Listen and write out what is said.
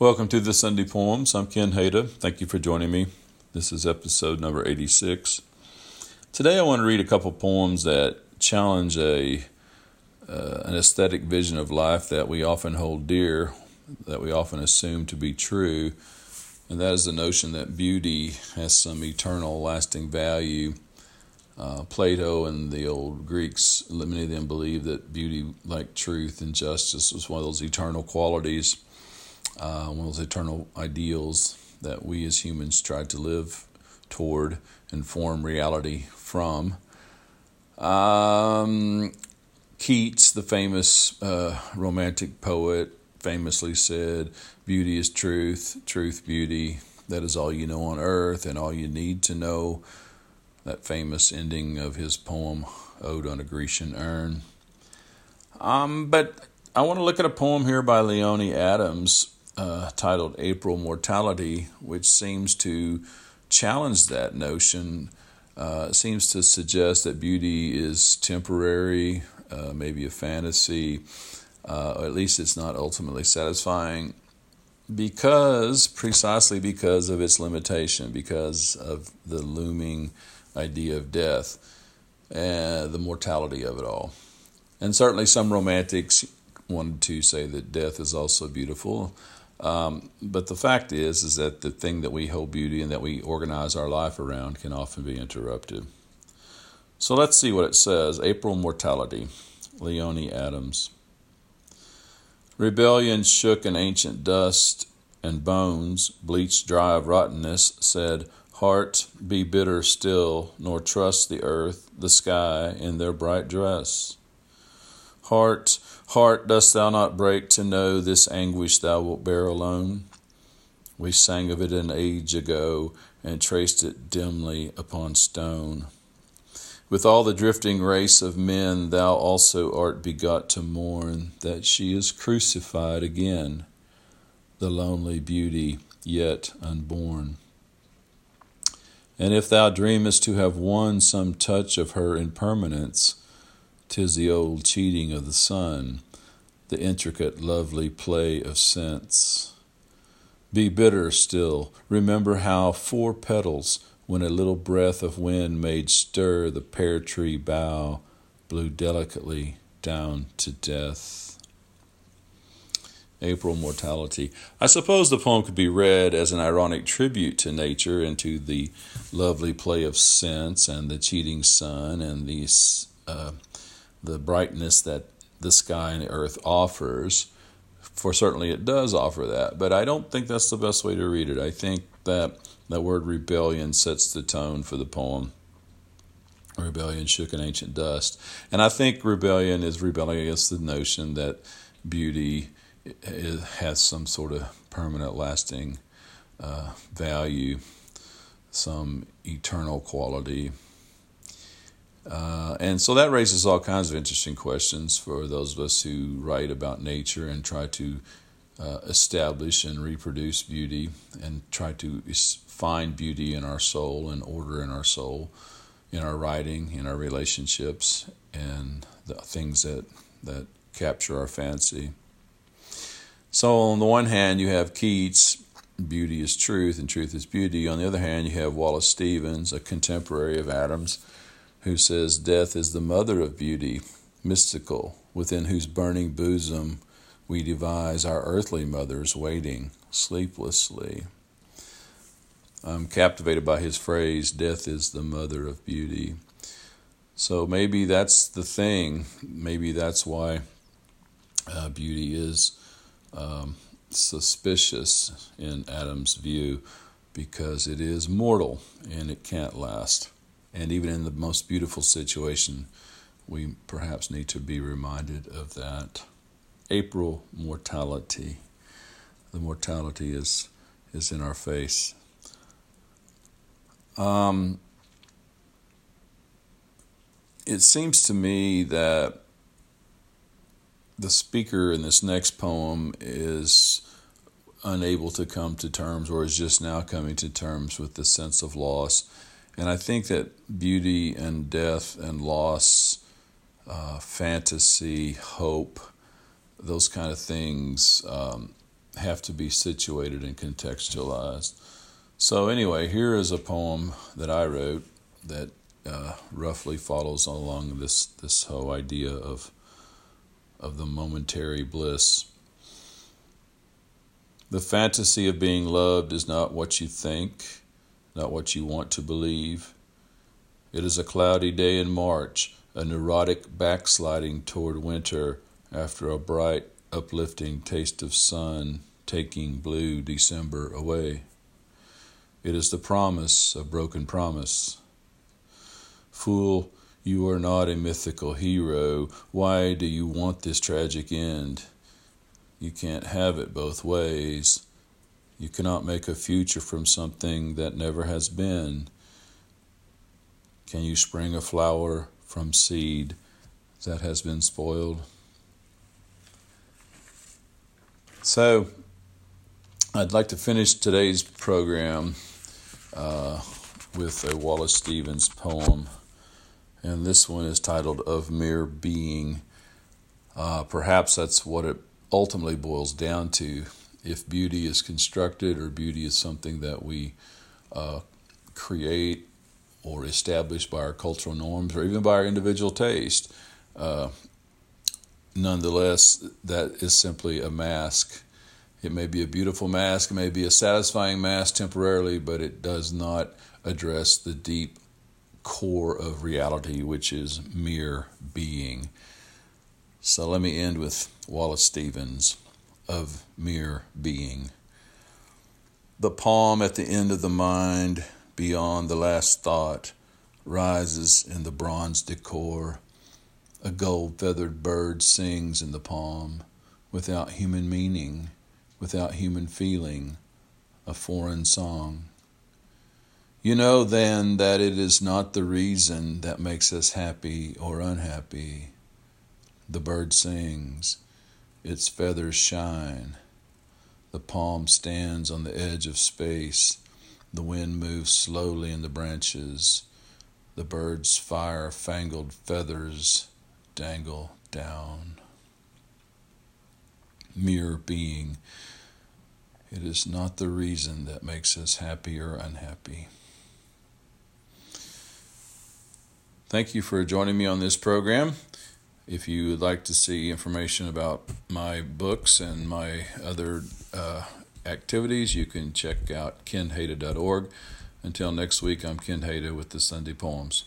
Welcome to the Sunday Poems. I'm Ken Hada. Thank you for joining me. This is episode number 86. Today I want to read a couple poems that challenge a uh, an aesthetic vision of life that we often hold dear, that we often assume to be true, and that is the notion that beauty has some eternal, lasting value. Uh, Plato and the old Greeks, many of them believed that beauty, like truth and justice, was one of those eternal qualities uh, one of those eternal ideals that we as humans try to live toward and form reality from. Um, Keats, the famous uh, romantic poet, famously said, Beauty is truth, truth, beauty. That is all you know on earth and all you need to know. That famous ending of his poem, Ode on a Grecian Urn. Um, but I want to look at a poem here by Leonie Adams uh, titled April Mortality, which seems to challenge that notion. Uh, seems to suggest that beauty is temporary, uh, maybe a fantasy, uh, or at least it's not ultimately satisfying because, precisely because of its limitation, because of the looming idea of death and the mortality of it all. And certainly some romantics wanted to say that death is also beautiful. Um, but the fact is, is that the thing that we hold beauty and that we organize our life around can often be interrupted. So let's see what it says. April mortality, Leonie Adams. Rebellion shook an ancient dust, and bones, bleached dry of rottenness, said, Heart, be bitter still, nor trust the earth, the sky, in their bright dress. Heart, heart, dost thou not break to know this anguish thou wilt bear alone? We sang of it an age ago and traced it dimly upon stone. With all the drifting race of men, thou also art begot to mourn that she is crucified again, the lonely beauty yet unborn. And if thou dreamest to have won some touch of her impermanence, 'Tis the old cheating of the sun, the intricate, lovely play of sense. Be bitter still. Remember how four petals, when a little breath of wind made stir the pear tree bough, blew delicately down to death. April Mortality. I suppose the poem could be read as an ironic tribute to nature and to the lovely play of sense and the cheating sun and these. Uh, the brightness that the sky and the earth offers. For certainly it does offer that, but I don't think that's the best way to read it. I think that that word rebellion sets the tone for the poem. Rebellion shook an ancient dust. And I think rebellion is rebelling against the notion that beauty has some sort of permanent, lasting uh, value, some eternal quality. Uh, and so that raises all kinds of interesting questions for those of us who write about nature and try to uh, establish and reproduce beauty and try to find beauty in our soul and order in our soul, in our writing, in our relationships, and the things that, that capture our fancy. So, on the one hand, you have Keats, beauty is truth and truth is beauty. On the other hand, you have Wallace Stevens, a contemporary of Adams who says death is the mother of beauty, mystical, within whose burning bosom we devise our earthly mothers waiting sleeplessly. I'm captivated by his phrase, death is the mother of beauty. So maybe that's the thing. Maybe that's why uh, beauty is um, suspicious in Adam's view, because it is mortal and it can't last. And even in the most beautiful situation, we perhaps need to be reminded of that. April mortality. The mortality is is in our face. Um, it seems to me that the speaker in this next poem is unable to come to terms or is just now coming to terms with the sense of loss and I think that beauty and death and loss, uh, fantasy, hope, those kind of things um, have to be situated and contextualized. So, anyway, here is a poem that I wrote that uh, roughly follows along this, this whole idea of, of the momentary bliss. The fantasy of being loved is not what you think, not what you want to believe. It is a cloudy day in March, a neurotic backsliding toward winter after a bright, uplifting taste of sun taking blue December away. It is the promise, a broken promise. Fool, you are not a mythical hero. Why do you want this tragic end? You can't have it both ways. You cannot make a future from something that never has been. Can you spring a flower from seed that has been spoiled? So, I'd like to finish today's program uh, with a Wallace Stevens poem, and this one is titled Of Mere Being. Uh, perhaps that's what it ultimately boils down to. If beauty is constructed or beauty is something that we uh, create or establish by our cultural norms or even by our individual taste, uh, nonetheless, that is simply a mask it may be a beautiful mask, it may be a satisfying mask temporarily, but it does not address the deep core of reality, which is mere being. So let me end with Wallace Stevens of mere being. The palm at the end of the mind, beyond the last thought, rises in the bronze decor. A gold feathered bird sings in the palm without human meaning without human feeling, a foreign song. You know then that it is not the reason that makes us happy or unhappy. The bird sings, its feathers shine. The palm stands on the edge of space. The wind moves slowly in the branches. The bird's fire fangled feathers dangle down. Mere being it is not the reason that makes us happy or unhappy. Thank you for joining me on this program. If you would like to see information about my books and my other uh, activities, you can check out kenhada.org. Until next week, I'm Ken Hada with the Sunday Poems.